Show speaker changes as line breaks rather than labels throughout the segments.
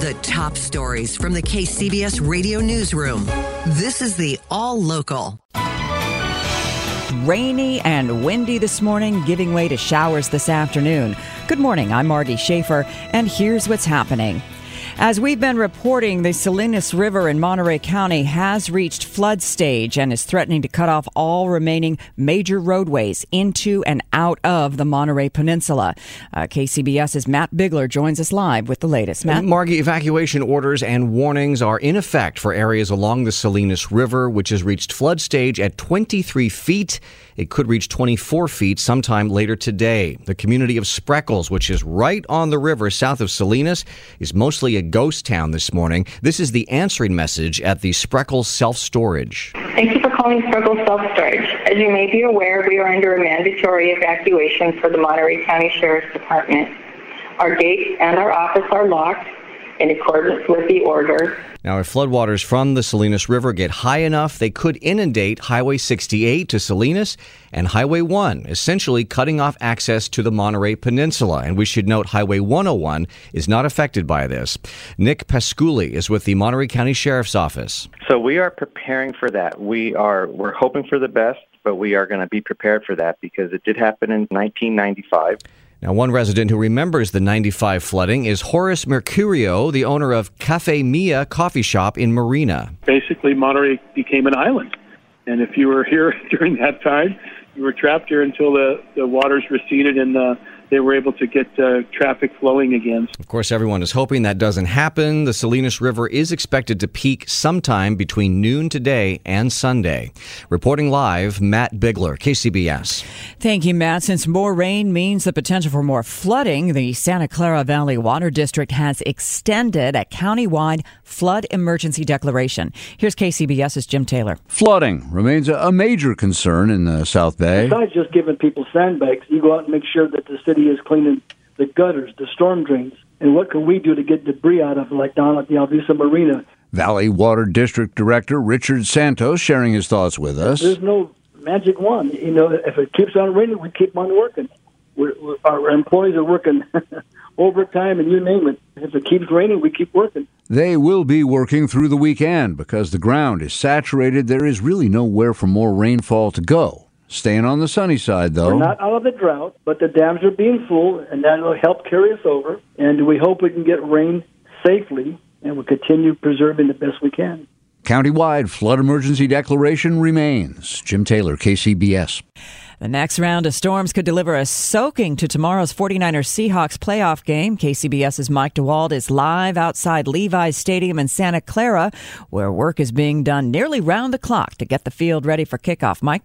The top stories from the KCBS radio newsroom. This is the All Local.
Rainy and windy this morning, giving way to showers this afternoon. Good morning, I'm Margie Shafer, and here's what's happening. As we've been reporting, the Salinas River in Monterey County has reached flood stage and is threatening to cut off all remaining major roadways into and out of the Monterey Peninsula. Uh, KCBS's Matt Bigler joins us live with the latest. Matt?
Margie, evacuation orders and warnings are in effect for areas along the Salinas River, which has reached flood stage at 23 feet. It could reach 24 feet sometime later today. The community of Spreckels, which is right on the river south of Salinas, is mostly a ghost town this morning. This is the answering message at the Spreckels Self Storage.
Thank you for calling Spreckels Self Storage. As you may be aware, we are under a mandatory evacuation for the Monterey County Sheriff's Department. Our gates and our office are locked in accordance with the order.
Now, if floodwaters from the Salinas River get high enough, they could inundate Highway 68 to Salinas and Highway 1, essentially cutting off access to the Monterey Peninsula. And we should note Highway 101 is not affected by this. Nick Pasculi is with the Monterey County Sheriff's Office.
So we are preparing for that. We are we're hoping for the best, but we are going to be prepared for that because it did happen in 1995.
Now, one resident who remembers the 95 flooding is Horace Mercurio, the owner of Cafe Mia coffee shop in Marina.
Basically, Monterey became an island. And if you were here during that time, you were trapped here until the, the waters receded and the they were able to get uh, traffic flowing again.
Of course, everyone is hoping that doesn't happen. The Salinas River is expected to peak sometime between noon today and Sunday. Reporting live, Matt Bigler, KCBS.
Thank you, Matt. Since more rain means the potential for more flooding, the Santa Clara Valley Water District has extended a countywide flood emergency declaration. Here's KCBS's Jim Taylor.
Flooding remains a major concern in the South Bay.
Besides just giving people sandbags, you go out and make sure that the city is cleaning the gutters, the storm drains, and what can we do to get debris out of like down at the Alviso Marina?
Valley Water District Director Richard Santos sharing his thoughts with us.
There's no magic wand. You know, if it keeps on raining, we keep on working. We're, we're, our employees are working overtime and you name it. If it keeps raining, we keep working.
They will be working through the weekend because the ground is saturated. There is really nowhere for more rainfall to go. Staying on the sunny side, though.
We're not out of the drought, but the dams are being full, and that will help carry us over. And we hope we can get rain safely, and we'll continue preserving the best we can.
Countywide flood emergency declaration remains. Jim Taylor, KCBS.
The next round of storms could deliver a soaking to tomorrow's 49ers Seahawks playoff game. KCBS's Mike DeWald is live outside Levi's Stadium in Santa Clara, where work is being done nearly round the clock to get the field ready for kickoff. Mike?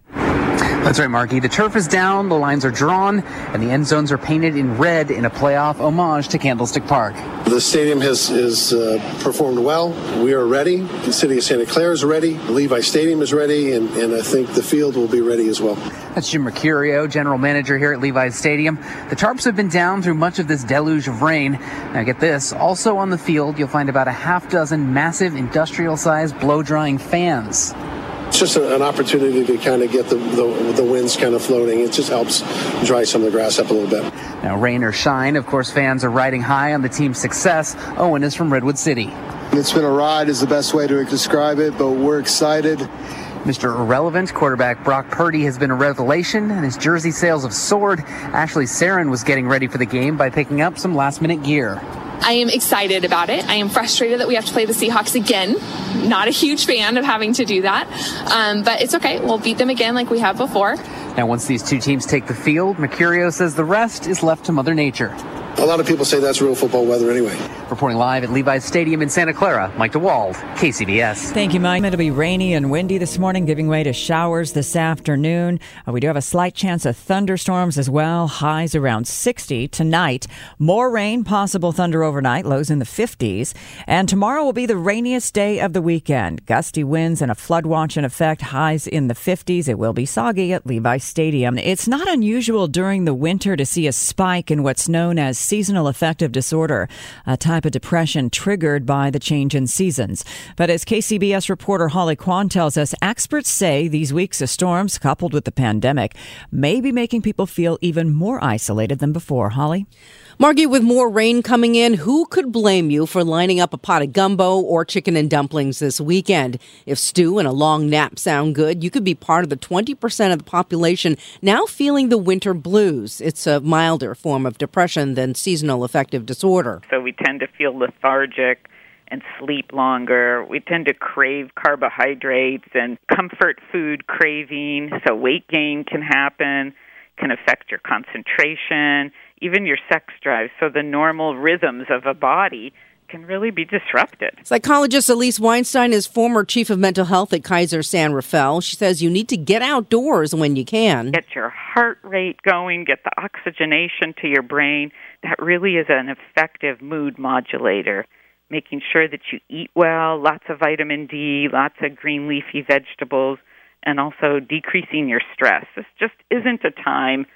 That's right, Marky. The turf is down, the lines are drawn, and the end zones are painted in red in a playoff homage to Candlestick Park.
The stadium has, has uh, performed well. We are ready. The city of Santa Clara is ready. Levi Stadium is ready, and, and I think the field will be ready as well.
That's Jim Mercurio, general manager here at Levi's Stadium. The tarps have been down through much of this deluge of rain. Now, get this also on the field, you'll find about a half dozen massive industrial sized blow drying fans
it's just an opportunity to kind of get the, the, the winds kind of floating. It just helps dry some of the grass up a little bit.
Now, rain or shine, of course, fans are riding high on the team's success. Owen is from Redwood City.
It's been a ride, is the best way to describe it, but we're excited.
Mr. Irrelevant quarterback Brock Purdy has been a revelation, and his jersey sales have soared. Ashley Sarin was getting ready for the game by picking up some last minute gear.
I am excited about it. I am frustrated that we have to play the Seahawks again. Not a huge fan of having to do that. Um, but it's okay. We'll beat them again like we have before.
Now, once these two teams take the field, Mercurio says the rest is left to Mother Nature.
A lot of people say that's real football weather anyway.
Reporting live at Levi's Stadium in Santa Clara, Mike DeWald, KCBS.
Thank you, Mike. It'll be rainy and windy this morning, giving way to showers this afternoon. Uh, we do have a slight chance of thunderstorms as well. Highs around 60 tonight. More rain, possible thunder overnight, lows in the 50s. And tomorrow will be the rainiest day of the weekend. Gusty winds and a flood watch in effect, highs in the 50s. It will be soggy at Levi's Stadium. It's not unusual during the winter to see a spike in what's known as seasonal affective disorder, a type of depression triggered by the change in seasons. But as KCBS reporter Holly Quan tells us, experts say these weeks of storms, coupled with the pandemic, may be making people feel even more isolated than before. Holly?
Margie, with more rain coming in, who could blame you for lining up a pot of gumbo or chicken and dumplings this weekend? If stew and a long nap sound good, you could be part of the 20% of the population now feeling the winter blues. It's a milder form of depression than seasonal affective disorder.
So we tend to feel lethargic and sleep longer. We tend to crave carbohydrates and comfort food craving. So weight gain can happen, can affect your concentration, even your sex drive. So the normal rhythms of a body can really be disrupted.
Psychologist Elise Weinstein is former chief of mental health at Kaiser San Rafael. She says you need to get outdoors when you can.
Get your heart rate going, get the oxygenation to your brain. That really is an effective mood modulator. Making sure that you eat well, lots of vitamin D, lots of green leafy vegetables, and also decreasing your stress. This just isn't a time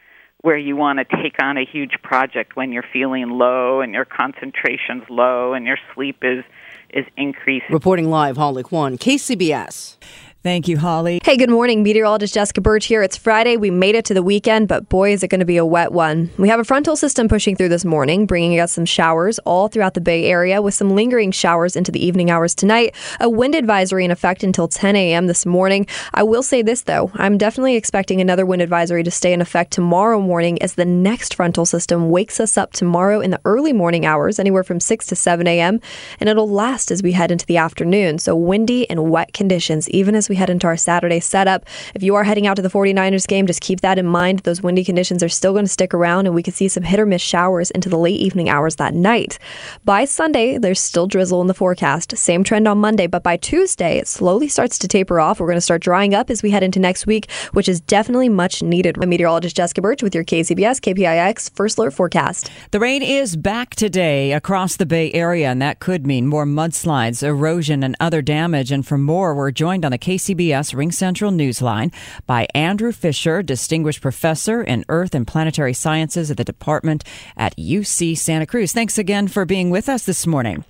where you want to take on a huge project when you're feeling low and your concentration's low and your sleep is is increased.
Reporting live, Holly Quan, KCBS.
Thank you, Holly.
Hey, good morning. Meteorologist Jessica Burch here. It's Friday. We made it to the weekend, but boy, is it going to be a wet one. We have a frontal system pushing through this morning, bringing us some showers all throughout the Bay Area, with some lingering showers into the evening hours tonight. A wind advisory in effect until 10 a.m. this morning. I will say this, though. I'm definitely expecting another wind advisory to stay in effect tomorrow morning as the next frontal system wakes us up tomorrow in the early morning hours, anywhere from 6 to 7 a.m., and it'll last as we head into the afternoon. So windy and wet conditions, even as we head into our Saturday setup. If you are heading out to the 49ers game, just keep that in mind. Those windy conditions are still going to stick around, and we could see some hit or miss showers into the late evening hours that night. By Sunday, there's still drizzle in the forecast. Same trend on Monday, but by Tuesday, it slowly starts to taper off. We're going to start drying up as we head into next week, which is definitely much needed. I'm meteorologist Jessica Burch with your KCBS KPIX First Alert forecast.
The rain is back today across the Bay Area, and that could mean more mudslides, erosion, and other damage. And for more, we're joined on the KCBS RingCentral Newsline by Andrew Fisher, Distinguished Professor in Earth and Planetary Sciences at the Department at UC Santa Cruz. Thanks again for being with us this morning.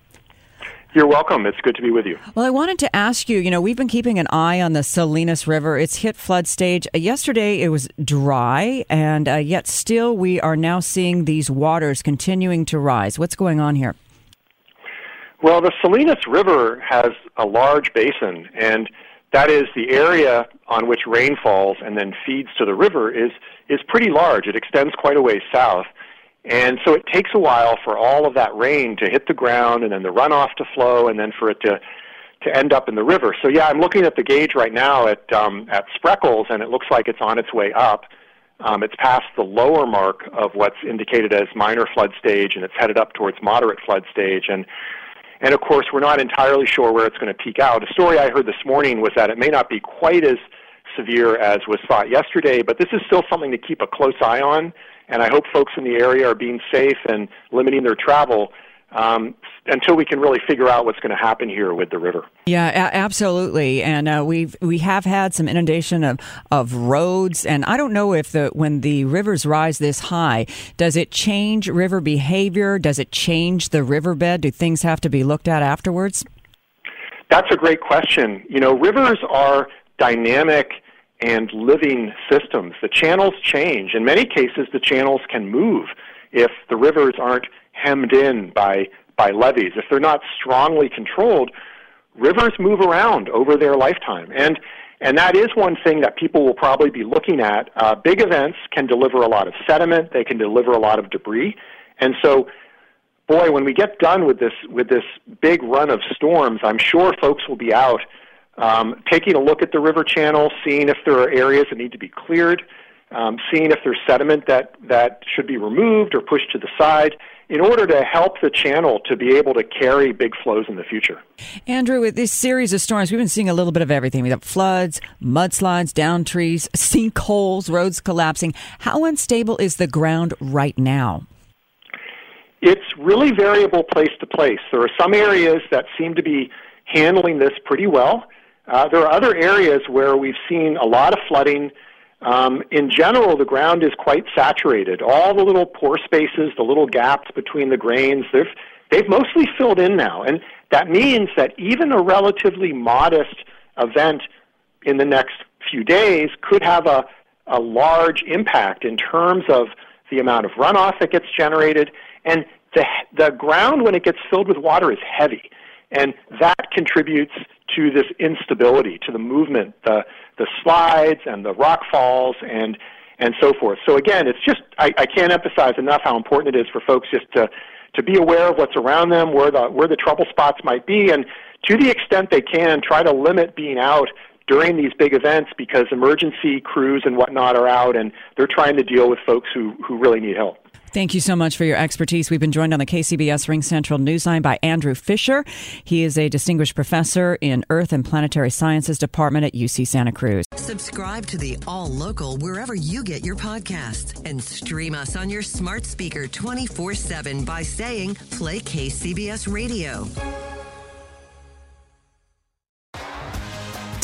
You're welcome. It's good to be with you.
Well, I wanted to ask you, you know, we've been keeping an eye on the Salinas River. It's hit flood stage. Uh, yesterday it was dry, and uh, yet still we are now seeing these waters continuing to rise. What's going on here?
Well, the Salinas River has a large basin, and that is the area on which rain falls and then feeds to the river is is pretty large. It extends quite a ways south. And so it takes a while for all of that rain to hit the ground and then the runoff to flow and then for it to to end up in the river. So yeah, I'm looking at the gauge right now at um, at Spreckels and it looks like it's on its way up. Um, it's past the lower mark of what's indicated as minor flood stage and it's headed up towards moderate flood stage and and of course we're not entirely sure where it's going to peak out. A story I heard this morning was that it may not be quite as severe as was thought yesterday, but this is still something to keep a close eye on and I hope folks in the area are being safe and limiting their travel um, until we can really figure out what's going to happen here with the river.
Yeah, absolutely. And uh, we've we have had some inundation of, of roads, and I don't know if the when the rivers rise this high, does it change river behavior? Does it change the riverbed? Do things have to be looked at afterwards?
That's a great question. You know, rivers are dynamic and living systems. The channels change. In many cases, the channels can move if the rivers aren't hemmed in by, by levees. If they're not strongly controlled, rivers move around over their lifetime. And, and that is one thing that people will probably be looking at. Uh, big events can deliver a lot of sediment, they can deliver a lot of debris. And so boy, when we get done with this with this big run of storms, I'm sure folks will be out um, taking a look at the river channel, seeing if there are areas that need to be cleared, um, seeing if there's sediment that that should be removed or pushed to the side in order to help the channel to be able to carry big flows in the future.
Andrew, with this series of storms, we've been seeing a little bit of everything. We have got floods, mudslides, down trees, sinkholes, roads collapsing. How unstable is the ground right now?
It's really variable place to place. There are some areas that seem to be handling this pretty well. Uh, there are other areas where we've seen a lot of flooding um, in general, the ground is quite saturated. All the little pore spaces, the little gaps between the grains, they've, they've mostly filled in now. And that means that even a relatively modest event in the next few days could have a, a large impact in terms of the amount of runoff that gets generated. And the, the ground, when it gets filled with water, is heavy. And that contributes to this instability, to the movement, the, the slides and the rock falls and, and so forth. So again, it's just, I, I can't emphasize enough how important it is for folks just to, to be aware of what's around them, where the, where the trouble spots might be, and to the extent they can, try to limit being out during these big events because emergency crews and whatnot are out and they're trying to deal with folks who, who really need help.
Thank you so much for your expertise. We've been joined on the KCBS RingCentral Newsline by Andrew Fisher. He is a distinguished professor in Earth and Planetary Sciences Department at UC Santa Cruz.
Subscribe to the All Local wherever you get your podcasts and stream us on your smart speaker 24 7 by saying Play KCBS Radio.